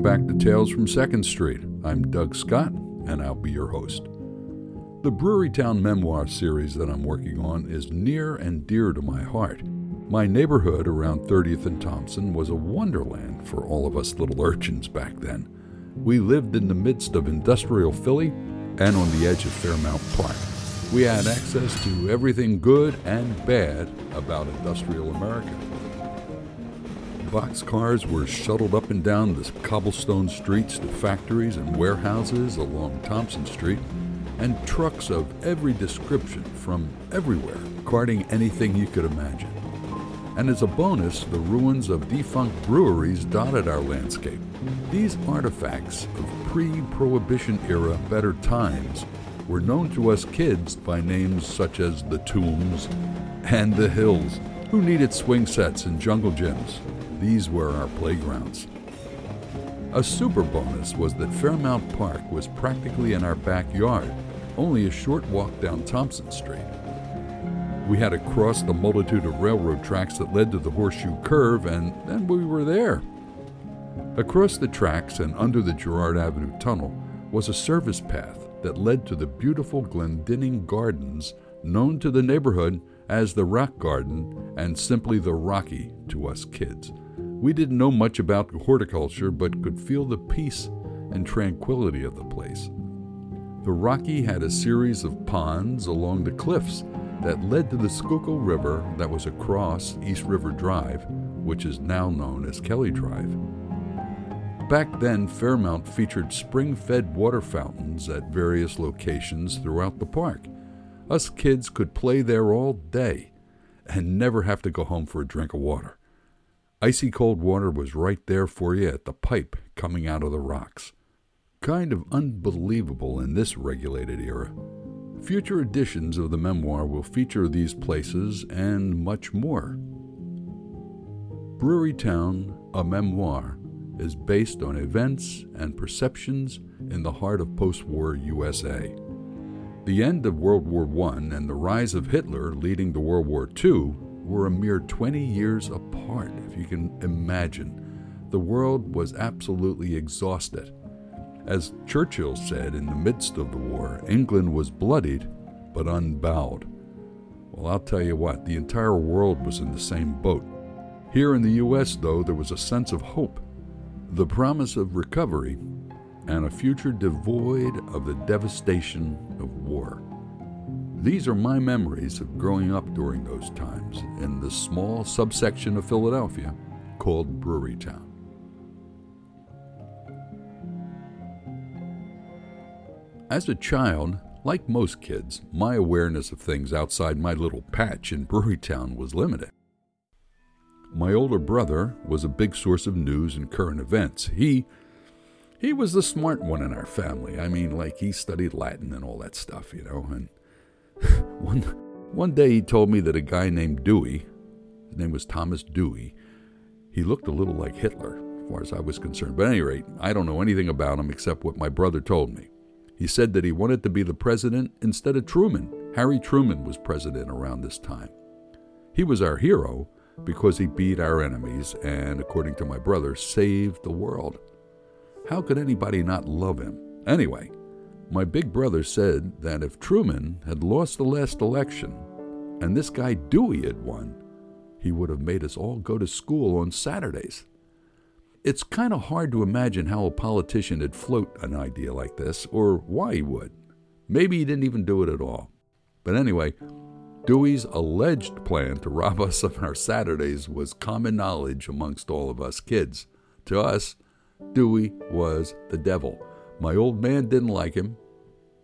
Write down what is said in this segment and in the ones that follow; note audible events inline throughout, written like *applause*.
Welcome back to Tales from Second Street. I'm Doug Scott, and I'll be your host. The Brewerytown memoir series that I'm working on is near and dear to my heart. My neighborhood around 30th and Thompson was a wonderland for all of us little urchins back then. We lived in the midst of industrial Philly and on the edge of Fairmount Park. We had access to everything good and bad about industrial America boxcars were shuttled up and down the cobblestone streets to factories and warehouses along Thompson Street, and trucks of every description from everywhere, carting anything you could imagine. And as a bonus, the ruins of defunct breweries dotted our landscape. These artifacts of pre Prohibition era better times were known to us kids by names such as the Tombs and the Hills, who needed swing sets and jungle gyms these were our playgrounds. A super bonus was that Fairmount Park was practically in our backyard, only a short walk down Thompson Street. We had to cross the multitude of railroad tracks that led to the horseshoe curve, and then we were there. Across the tracks and under the Girard Avenue tunnel was a service path that led to the beautiful Glendinning Gardens, known to the neighborhood as the Rock Garden and simply the Rocky to us kids. We didn't know much about horticulture, but could feel the peace and tranquility of the place. The Rocky had a series of ponds along the cliffs that led to the Schuylkill River that was across East River Drive, which is now known as Kelly Drive. Back then, Fairmount featured spring fed water fountains at various locations throughout the park. Us kids could play there all day and never have to go home for a drink of water. Icy cold water was right there for you at the pipe coming out of the rocks. Kind of unbelievable in this regulated era. Future editions of the memoir will feature these places and much more. Brewerytown, a memoir, is based on events and perceptions in the heart of post war USA. The end of World War I and the rise of Hitler leading to World War II were a mere 20 years apart, if you can imagine. The world was absolutely exhausted. As Churchill said in the midst of the war, England was bloodied but unbowed. Well, I'll tell you what, the entire world was in the same boat. Here in the U.S., though, there was a sense of hope, the promise of recovery, and a future devoid of the devastation of war. These are my memories of growing up during those times in the small subsection of Philadelphia called Brewerytown. As a child, like most kids, my awareness of things outside my little patch in Brewerytown was limited. My older brother was a big source of news and current events. He he was the smart one in our family. I mean, like he studied Latin and all that stuff, you know, and *laughs* one, one day he told me that a guy named Dewey, his name was Thomas Dewey, he looked a little like Hitler, as far as I was concerned. But at any rate, I don't know anything about him except what my brother told me. He said that he wanted to be the president instead of Truman. Harry Truman was president around this time. He was our hero because he beat our enemies and, according to my brother, saved the world. How could anybody not love him? Anyway, my big brother said that if Truman had lost the last election and this guy Dewey had won, he would have made us all go to school on Saturdays. It's kind of hard to imagine how a politician would float an idea like this, or why he would. Maybe he didn't even do it at all. But anyway, Dewey's alleged plan to rob *laughs* us of our Saturdays was common knowledge amongst all of us kids. To us, Dewey was the devil. My old man didn't like him.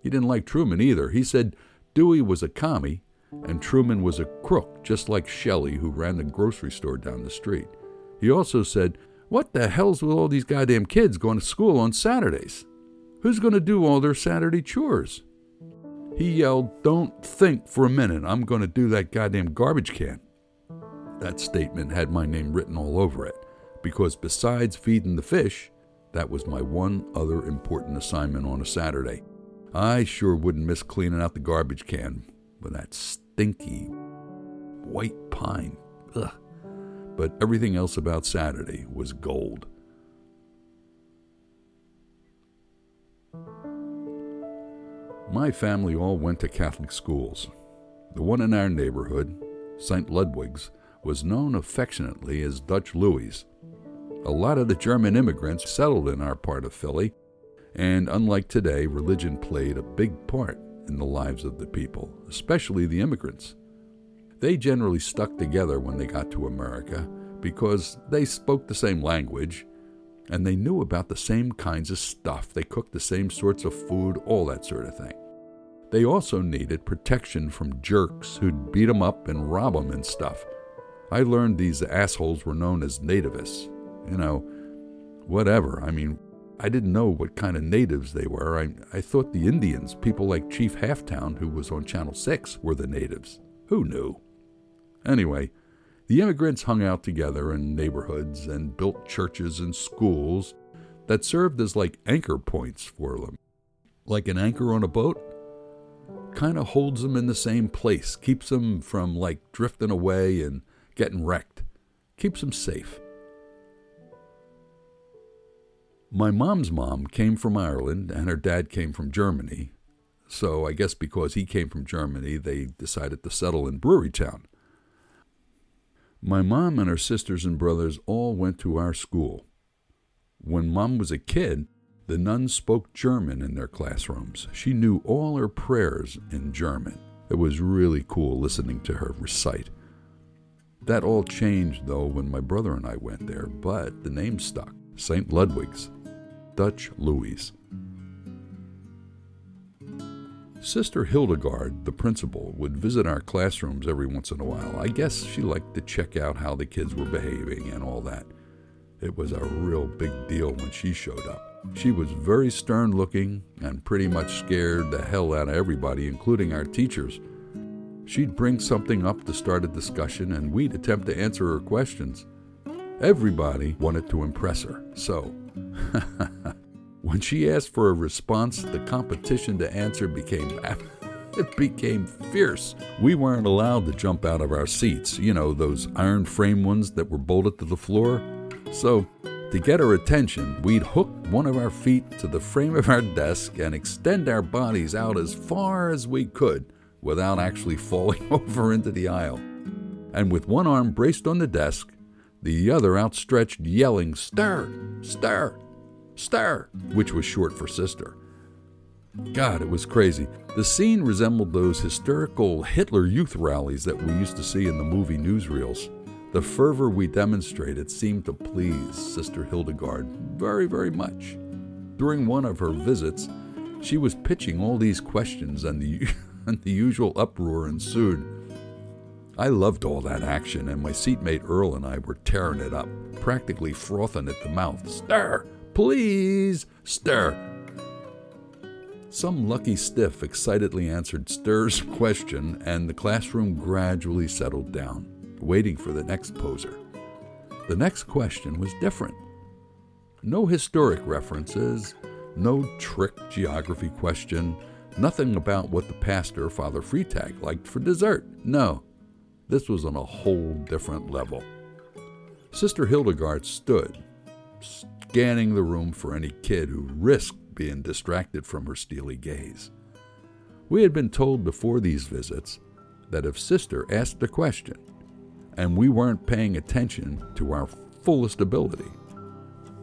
He didn't like Truman either. He said Dewey was a commie and Truman was a crook, just like Shelley, who ran the grocery store down the street. He also said, What the hell's with all these goddamn kids going to school on Saturdays? Who's going to do all their Saturday chores? He yelled, Don't think for a minute I'm going to do that goddamn garbage can. That statement had my name written all over it, because besides feeding the fish, that was my one other important assignment on a Saturday. I sure wouldn't miss cleaning out the garbage can with that stinky white pine. Ugh. But everything else about Saturday was gold. My family all went to Catholic schools. The one in our neighborhood, St. Ludwig's, was known affectionately as Dutch Louis. A lot of the German immigrants settled in our part of Philly, and unlike today, religion played a big part in the lives of the people, especially the immigrants. They generally stuck together when they got to America because they spoke the same language and they knew about the same kinds of stuff. They cooked the same sorts of food, all that sort of thing. They also needed protection from jerks who'd beat them up and rob them and stuff. I learned these assholes were known as nativists. You know, whatever. I mean, I didn't know what kind of natives they were. I, I thought the Indians, people like Chief Halftown, who was on Channel 6, were the natives. Who knew? Anyway, the immigrants hung out together in neighborhoods and built churches and schools that served as like anchor points for them. Like an anchor on a boat, kind of holds them in the same place, keeps them from like drifting away and getting wrecked, keeps them safe. My mom's mom came from Ireland and her dad came from Germany. So I guess because he came from Germany, they decided to settle in Brewerytown. My mom and her sisters and brothers all went to our school. When mom was a kid, the nuns spoke German in their classrooms. She knew all her prayers in German. It was really cool listening to her recite. That all changed, though, when my brother and I went there, but the name stuck St. Ludwig's, Dutch Louis. Sister Hildegard, the principal, would visit our classrooms every once in a while. I guess she liked to check out how the kids were behaving and all that. It was a real big deal when she showed up. She was very stern looking and pretty much scared the hell out of everybody, including our teachers. She'd bring something up to start a discussion, and we'd attempt to answer her questions. Everybody wanted to impress her, so *laughs* When she asked for a response, the competition to answer became *laughs* it became fierce. We weren't allowed to jump out of our seats, you know, those iron frame ones that were bolted to the floor. So, to get her attention, we'd hook one of our feet to the frame of our desk and extend our bodies out as far as we could without actually *laughs* falling over into the aisle. And with one arm braced on the desk, the other outstretched, yelling, Stir! Stir! Stir! which was short for sister. God, it was crazy. The scene resembled those hysterical Hitler youth rallies that we used to see in the movie newsreels. The fervor we demonstrated seemed to please Sister Hildegard very, very much. During one of her visits, she was pitching all these questions, and the, *laughs* and the usual uproar ensued. I loved all that action, and my seatmate Earl and I were tearing it up, practically frothing at the mouth. Stir! Please stir. Some lucky stiff excitedly answered Stir's *laughs* question, and the classroom gradually settled down, waiting for the next poser. The next question was different. No historic references, no trick geography question, nothing about what the pastor, Father Freitag, liked for dessert. No, this was on a whole different level. Sister Hildegard stood, scanning the room for any kid who risked being distracted from her steely gaze. We had been told before these visits that if Sister asked a question and we weren't paying attention to our fullest ability,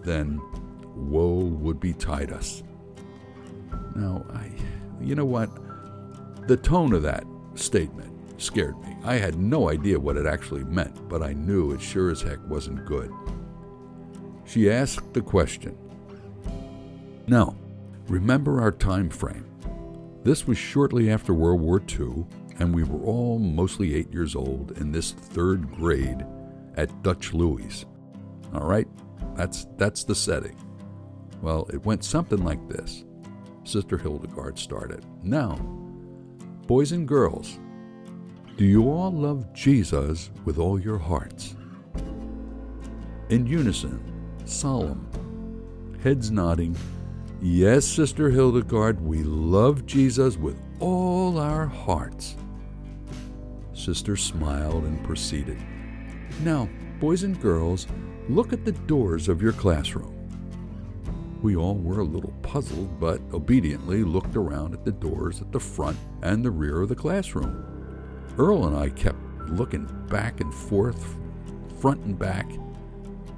then woe would betide us. Now, I, you know what? The tone of that statement scared me. I had no idea what it actually meant, but I knew it sure as heck wasn't good. She asked the question. Now, remember our time frame. This was shortly after World War II, and we were all mostly eight years old in this third grade at Dutch Louis. All right, that's, that's the setting. Well, it went something like this. Sister Hildegard started. Now, boys and girls, do you all love Jesus with all your hearts? In unison, solemn, heads nodding. Yes, Sister Hildegard, we love Jesus with all our hearts. Sister smiled and proceeded. Now, boys and girls, look at the doors of your classroom. We all were a little puzzled, but obediently looked around at the doors at the front and the rear of the classroom. Earl and I kept looking back and forth, front and back,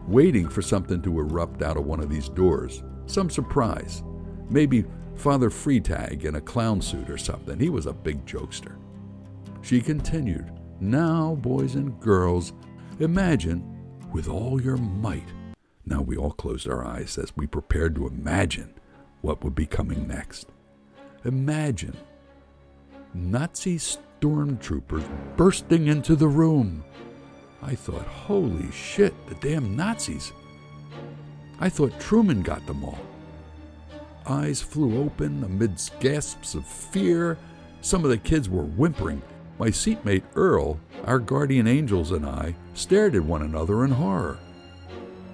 waiting for something to erupt out of one of these doors. Some surprise. Maybe Father Freitag in a clown suit or something. He was a big jokester. She continued, Now, boys and girls, imagine with all your might. Now we all closed our eyes as we prepared to imagine what would be coming next. Imagine Nazi stormtroopers bursting into the room. I thought, holy shit, the damn Nazis. I thought Truman got them all eyes flew open amidst gasps of fear. Some of the kids were whimpering. My seatmate Earl, our guardian angels, and I stared at one another in horror.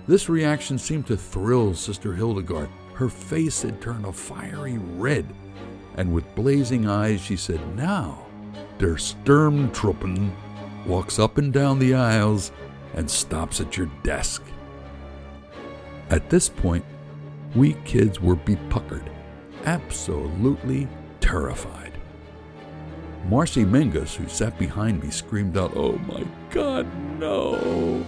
This reaction seemed to thrill Sister Hildegard. Her face had turned a fiery red, and with blazing eyes she said, Now, der Sturmtruppen walks up and down the aisles and stops at your desk. At this point, we kids were bepuckered, absolutely terrified. Marcy Mingus, who sat behind me, screamed out, Oh my God, no!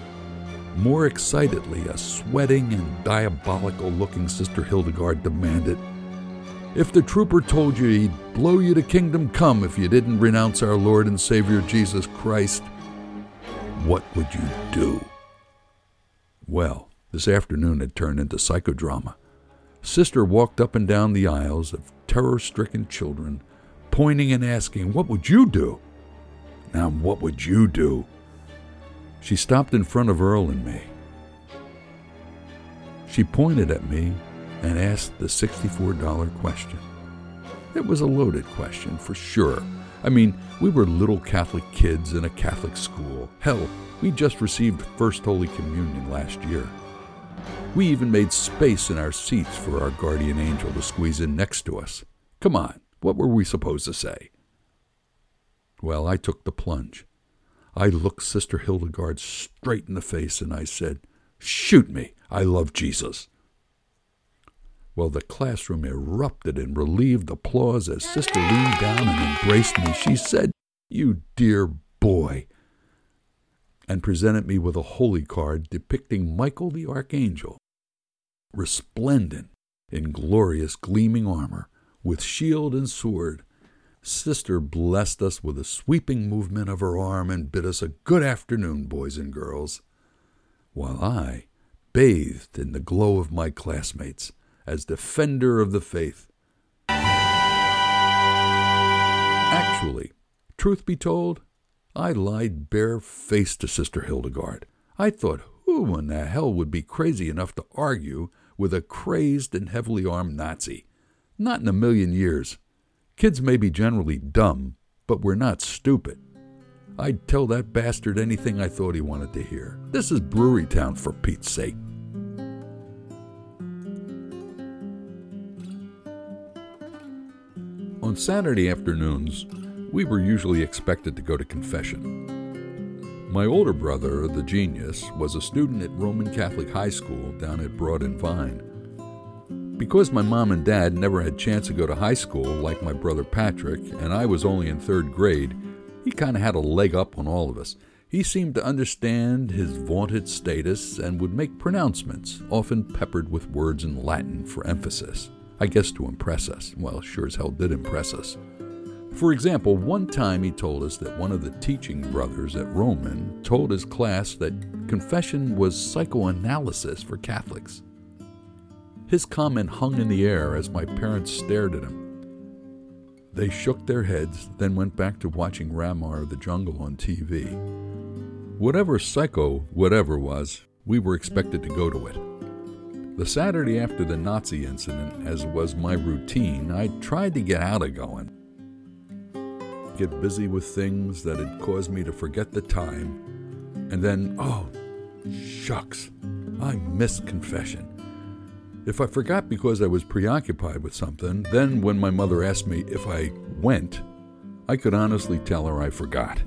More excitedly, a sweating and diabolical looking Sister Hildegard demanded, If the trooper told you he'd blow you to kingdom come if you didn't renounce our Lord and Savior Jesus Christ, what would you do? Well, this afternoon had turned into psychodrama. Sister walked up and down the aisles of terror stricken children, pointing and asking, What would you do? Now, what would you do? She stopped in front of Earl and me. She pointed at me and asked the $64 question. It was a loaded question, for sure. I mean, we were little Catholic kids in a Catholic school. Hell, we just received First Holy Communion last year. We even made space in our seats for our guardian angel to squeeze in next to us. Come on, what were we supposed to say? Well, I took the plunge. I looked Sister Hildegard straight in the face and I said, Shoot me, I love Jesus. Well, the classroom erupted in relieved applause as Sister leaned down and embraced me. She said, You dear boy, and presented me with a holy card depicting Michael the Archangel resplendent in glorious gleaming armor, with shield and sword. Sister blessed us with a sweeping movement of her arm and bid us a good afternoon, boys and girls, while I bathed in the glow of my classmates as defender of the faith. Actually, truth be told, I lied bare-faced to Sister Hildegard. I thought, who in the hell would be crazy enough to argue with a crazed and heavily armed Nazi. Not in a million years. Kids may be generally dumb, but we're not stupid. I'd tell that bastard anything I thought he wanted to hear. This is Brewerytown, for Pete's sake. On Saturday afternoons, we were usually expected to go to confession. My older brother, the genius, was a student at Roman Catholic High School down at Broad and Vine. Because my mom and dad never had chance to go to high school like my brother Patrick, and I was only in third grade, he kind of had a leg up on all of us. He seemed to understand his vaunted status and would make pronouncements, often peppered with words in Latin for emphasis. I guess to impress us. Well, sure as hell did impress us. For example, one time he told us that one of the teaching brothers at Roman told his class that confession was psychoanalysis for Catholics. His comment hung in the air as my parents stared at him. They shook their heads, then went back to watching Ramar of the Jungle on TV. Whatever psycho whatever was, we were expected to go to it. The Saturday after the Nazi incident, as was my routine, I tried to get out of going get busy with things that had caused me to forget the time. And then, oh, shucks, I missed confession. If I forgot because I was preoccupied with something, then when my mother asked me if I went, I could honestly tell her I forgot.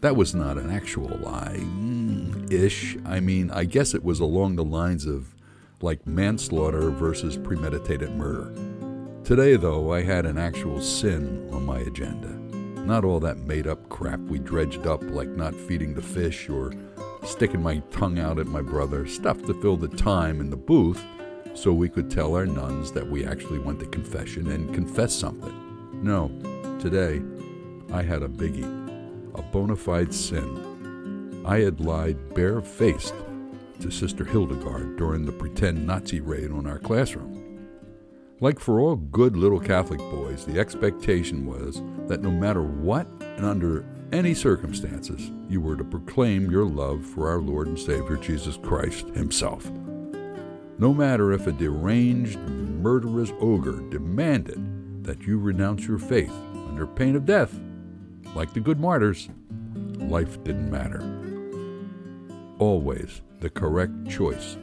That was not an actual lie, mm, ish. I mean, I guess it was along the lines of like manslaughter versus premeditated murder. Today, though, I had an actual sin on my agenda. Not all that made up crap we dredged up, like not feeding the fish or sticking my tongue out at my brother, stuff to fill the time in the booth so we could tell our nuns that we actually went to confession and confess something. No, today I had a biggie, a bona fide sin. I had lied barefaced to Sister Hildegard during the pretend Nazi raid on our classroom. Like for all good little Catholic boys, the expectation was that no matter what and under any circumstances, you were to proclaim your love for our Lord and Savior Jesus Christ Himself. No matter if a deranged, murderous ogre demanded that you renounce your faith under pain of death, like the good martyrs, life didn't matter. Always the correct choice,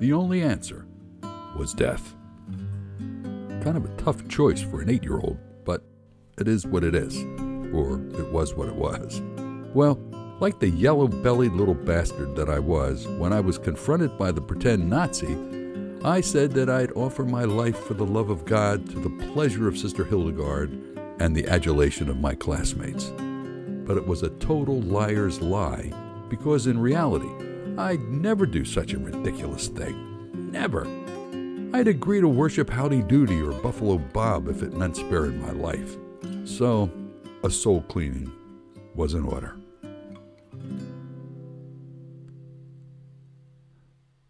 the only answer, was death. Kind of a tough choice for an eight year old, but it is what it is. Or it was what it was. Well, like the yellow bellied little bastard that I was, when I was confronted by the pretend Nazi, I said that I'd offer my life for the love of God to the pleasure of Sister Hildegard and the adulation of my classmates. But it was a total liar's lie, because in reality, I'd never do such a ridiculous thing. Never. I'd agree to worship Howdy Doody or Buffalo Bob if it meant sparing my life. So, a soul cleaning was in order.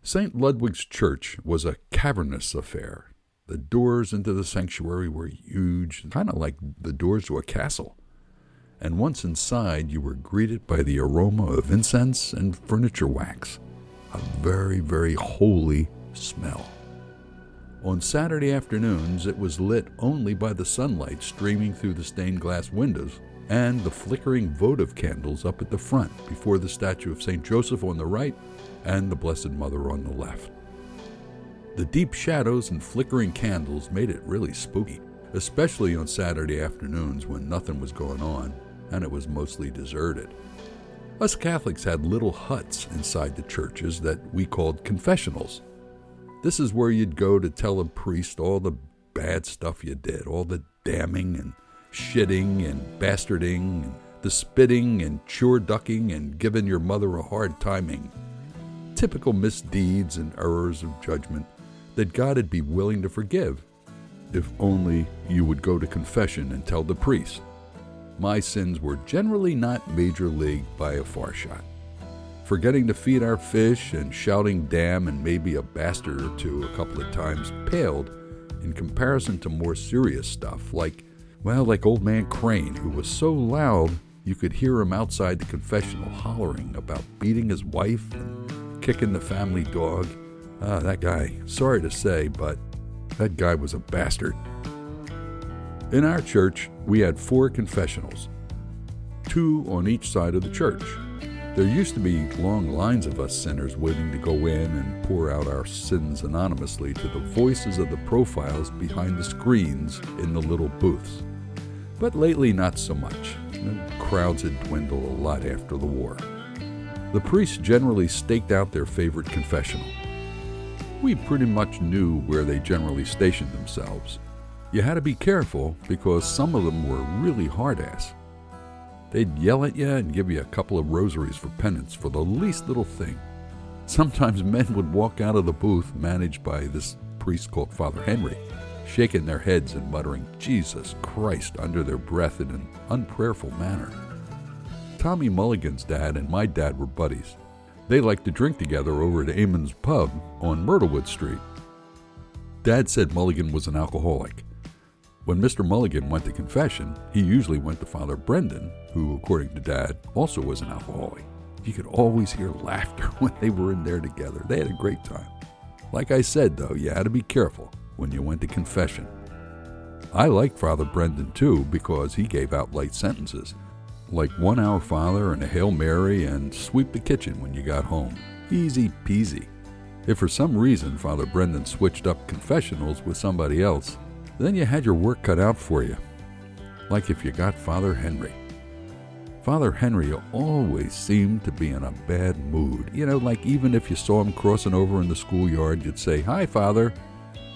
St. Ludwig's Church was a cavernous affair. The doors into the sanctuary were huge, kind of like the doors to a castle. And once inside, you were greeted by the aroma of incense and furniture wax, a very, very holy smell. On Saturday afternoons, it was lit only by the sunlight streaming through the stained glass windows and the flickering votive candles up at the front before the statue of St. Joseph on the right and the Blessed Mother on the left. The deep shadows and flickering candles made it really spooky, especially on Saturday afternoons when nothing was going on and it was mostly deserted. Us Catholics had little huts inside the churches that we called confessionals. This is where you'd go to tell a priest all the bad stuff you did, all the damning and shitting and bastarding, and the spitting and chore ducking and giving your mother a hard timing. Typical misdeeds and errors of judgment that God'd be willing to forgive if only you would go to confession and tell the priest. My sins were generally not major league by a far shot forgetting to feed our fish and shouting damn and maybe a bastard or two a couple of times paled in comparison to more serious stuff like, well, like old man Crane, who was so loud you could hear him outside the confessional hollering about beating his wife and kicking the family dog. Ah, that guy, sorry to say, but that guy was a bastard. In our church, we had four confessionals, two on each side of the church. There used to be long lines of us sinners waiting to go in and pour out our sins anonymously to the voices of the profiles behind the screens in the little booths. But lately, not so much. The crowds had dwindled a lot after the war. The priests generally staked out their favorite confessional. We pretty much knew where they generally stationed themselves. You had to be careful because some of them were really hard ass. They'd yell at you and give you a couple of rosaries for penance for the least little thing. Sometimes men would walk out of the booth managed by this priest called Father Henry, shaking their heads and muttering, Jesus Christ, under their breath in an unprayerful manner. Tommy Mulligan's dad and my dad were buddies. They liked to drink together over at Amon's Pub on Myrtlewood Street. Dad said Mulligan was an alcoholic when Mr. Mulligan went to confession, he usually went to Father Brendan, who, according to Dad, also was an alcoholic. You could always hear laughter *laughs* when they were in there together. They had a great time. Like I said, though, you had to be careful when you went to confession. I liked Father Brendan too because he gave out light sentences, like one Our Father and a Hail Mary and sweep the kitchen when you got home. Easy peasy. If for some reason Father Brendan switched up confessionals with somebody else, then you had your work cut out for you, like if you got Father Henry. Father Henry always seemed to be in a bad mood. You know, like even if you saw him crossing over in the schoolyard, you'd say, Hi, Father.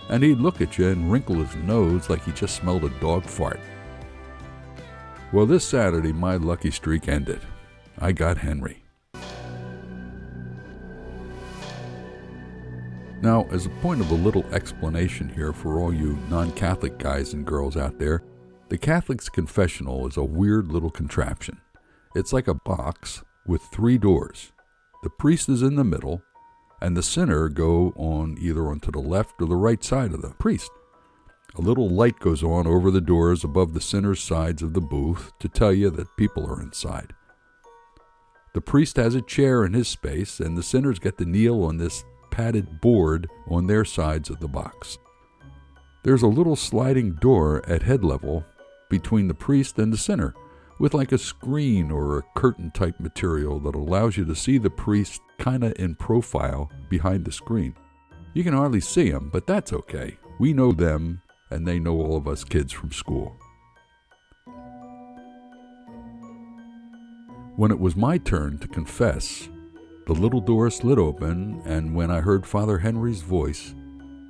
And he'd look at you and wrinkle his nose like he just smelled a dog fart. Well, this Saturday, my lucky streak ended. I got Henry. Now, as a point of a little explanation here for all you non Catholic guys and girls out there, the Catholic's confessional is a weird little contraption. It's like a box with three doors. The priest is in the middle, and the sinner go on either onto the left or the right side of the priest. A little light goes on over the doors above the sinner's sides of the booth to tell you that people are inside. The priest has a chair in his space, and the sinners get to kneel on this padded board on their sides of the box. There's a little sliding door at head level between the priest and the sinner, with like a screen or a curtain type material that allows you to see the priest kind of in profile behind the screen. You can hardly see him, but that's okay. We know them, and they know all of us kids from school. When it was my turn to confess, the little door slid open, and when I heard Father Henry's voice,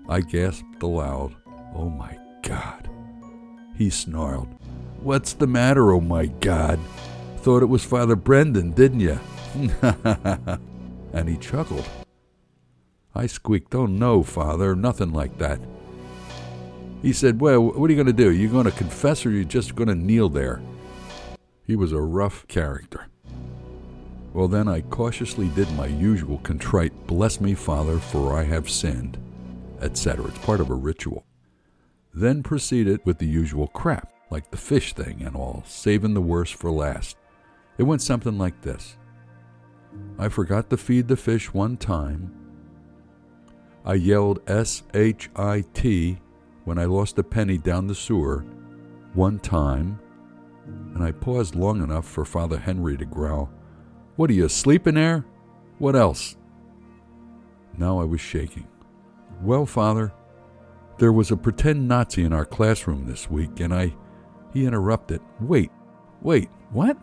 I gasped aloud, Oh my God. He snarled, What's the matter, oh my God? Thought it was Father Brendan, didn't you? *laughs* and he chuckled. I squeaked, Oh no, Father, nothing like that. He said, Well, what are you going to do? Are You going to confess or are you just going to kneel there? He was a rough character. Well, then I cautiously did my usual contrite, Bless me, Father, for I have sinned, etc. It's part of a ritual then proceeded with the usual crap, like the fish thing and all, saving the worst for last. It went something like this I forgot to feed the fish one time. I yelled S H I T when I lost a penny down the sewer one time, and I paused long enough for Father Henry to growl, What are you, sleeping there? What else? Now I was shaking. Well, Father, there was a pretend Nazi in our classroom this week, and I. He interrupted. Wait, wait, what?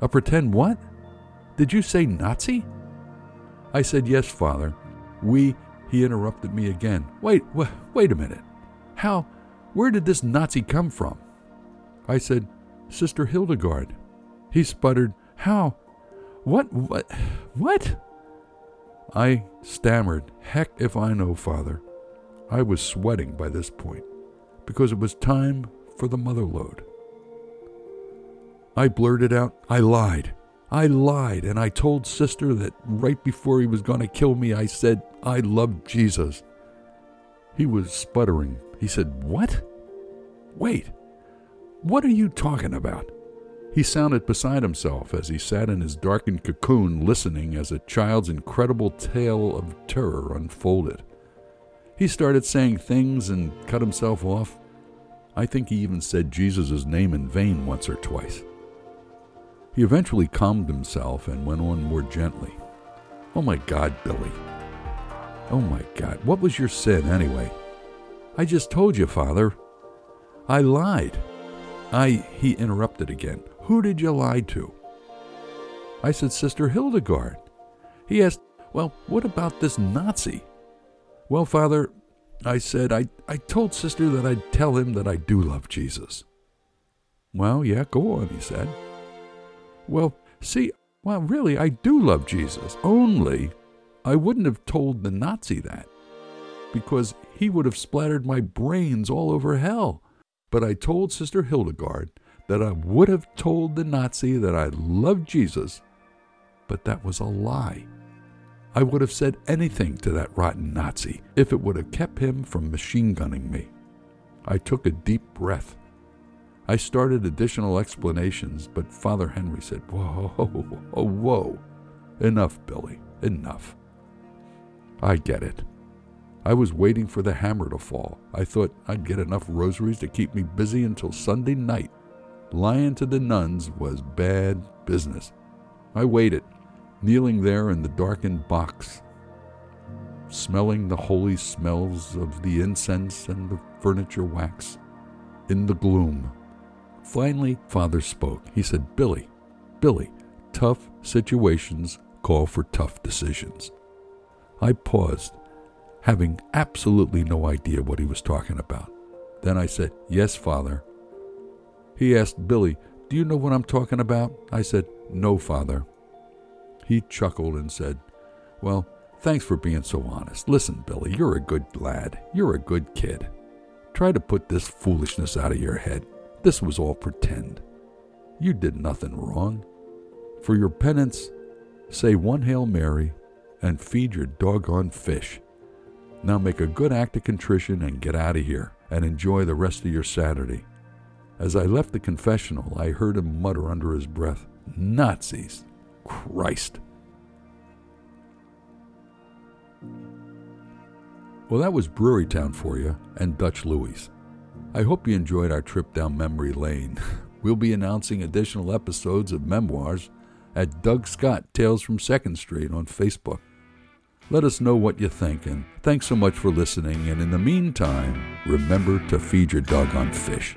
A pretend what? Did you say Nazi? I said, Yes, Father. We. He interrupted me again. Wait, wait, wait a minute. How? Where did this Nazi come from? I said, Sister Hildegard. He sputtered, How? What? What? What? I stammered, Heck if I know, Father. I was sweating by this point because it was time for the mother load. I blurted out, I lied. I lied, and I told Sister that right before he was going to kill me, I said, I love Jesus. He was sputtering. He said, What? Wait, what are you talking about? He sounded beside himself as he sat in his darkened cocoon listening as a child's incredible tale of terror unfolded. He started saying things and cut himself off. I think he even said Jesus' name in vain once or twice. He eventually calmed himself and went on more gently. Oh my God, Billy. Oh my God, what was your sin anyway? I just told you, Father. I lied. I, he interrupted again. Who did you lie to? I said, Sister Hildegard. He asked, Well, what about this Nazi? Well, Father, I said, I, I told Sister that I'd tell him that I do love Jesus. Well, yeah, go on, he said. Well, see, well, really, I do love Jesus. Only I wouldn't have told the Nazi that because he would have splattered my brains all over hell. But I told Sister Hildegard that I would have told the Nazi that I loved Jesus, but that was a lie. I would have said anything to that rotten Nazi if it would have kept him from machine gunning me. I took a deep breath. I started additional explanations, but Father Henry said, Whoa, whoa, *laughs* oh, whoa. Enough, Billy, enough. I get it. I was waiting for the hammer to fall. I thought I'd get enough rosaries to keep me busy until Sunday night. Lying to the nuns was bad business. I waited kneeling there in the darkened box, smelling the holy smells of the incense and the furniture wax in the gloom. Finally, Father spoke. He said, Billy, Billy, tough situations call for tough decisions. I paused, having absolutely no idea what he was talking about. Then I said, Yes, Father. He asked Billy, Do you know what I'm talking about? I said, No, Father. He chuckled and said, Well, thanks for being so honest. Listen, Billy, you're a good lad. You're a good kid. Try to put this foolishness out of your head. This was all pretend. You did nothing wrong. For your penance, say one Hail Mary and feed your doggone fish. Now make a good act of contrition and get out of here and enjoy the rest of your Saturday. As I left the confessional, I heard him mutter under his breath, Nazis! Christ! Well, that was Brewerytown for you and Dutch Louis. I hope you enjoyed our trip down memory lane. *laughs* We'll be announcing additional episodes of Memoirs at Doug Scott Tales from Second Street on Facebook. Let us know what you think, and thanks so much for listening. And in the meantime, remember to feed your doggone fish.